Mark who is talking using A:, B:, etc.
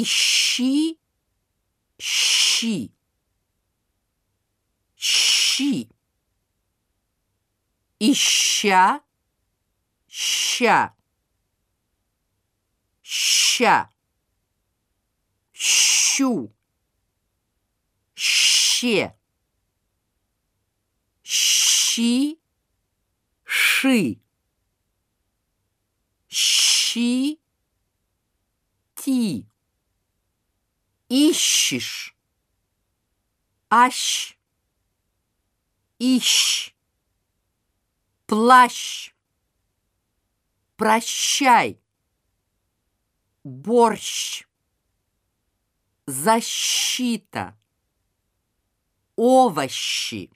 A: Ищи, щи, щи. Ища, ща, ща, щу, ще, щи, ши, щи, ти. Ищешь, ащ, ищ, плащ, прощай, борщ, защита, овощи.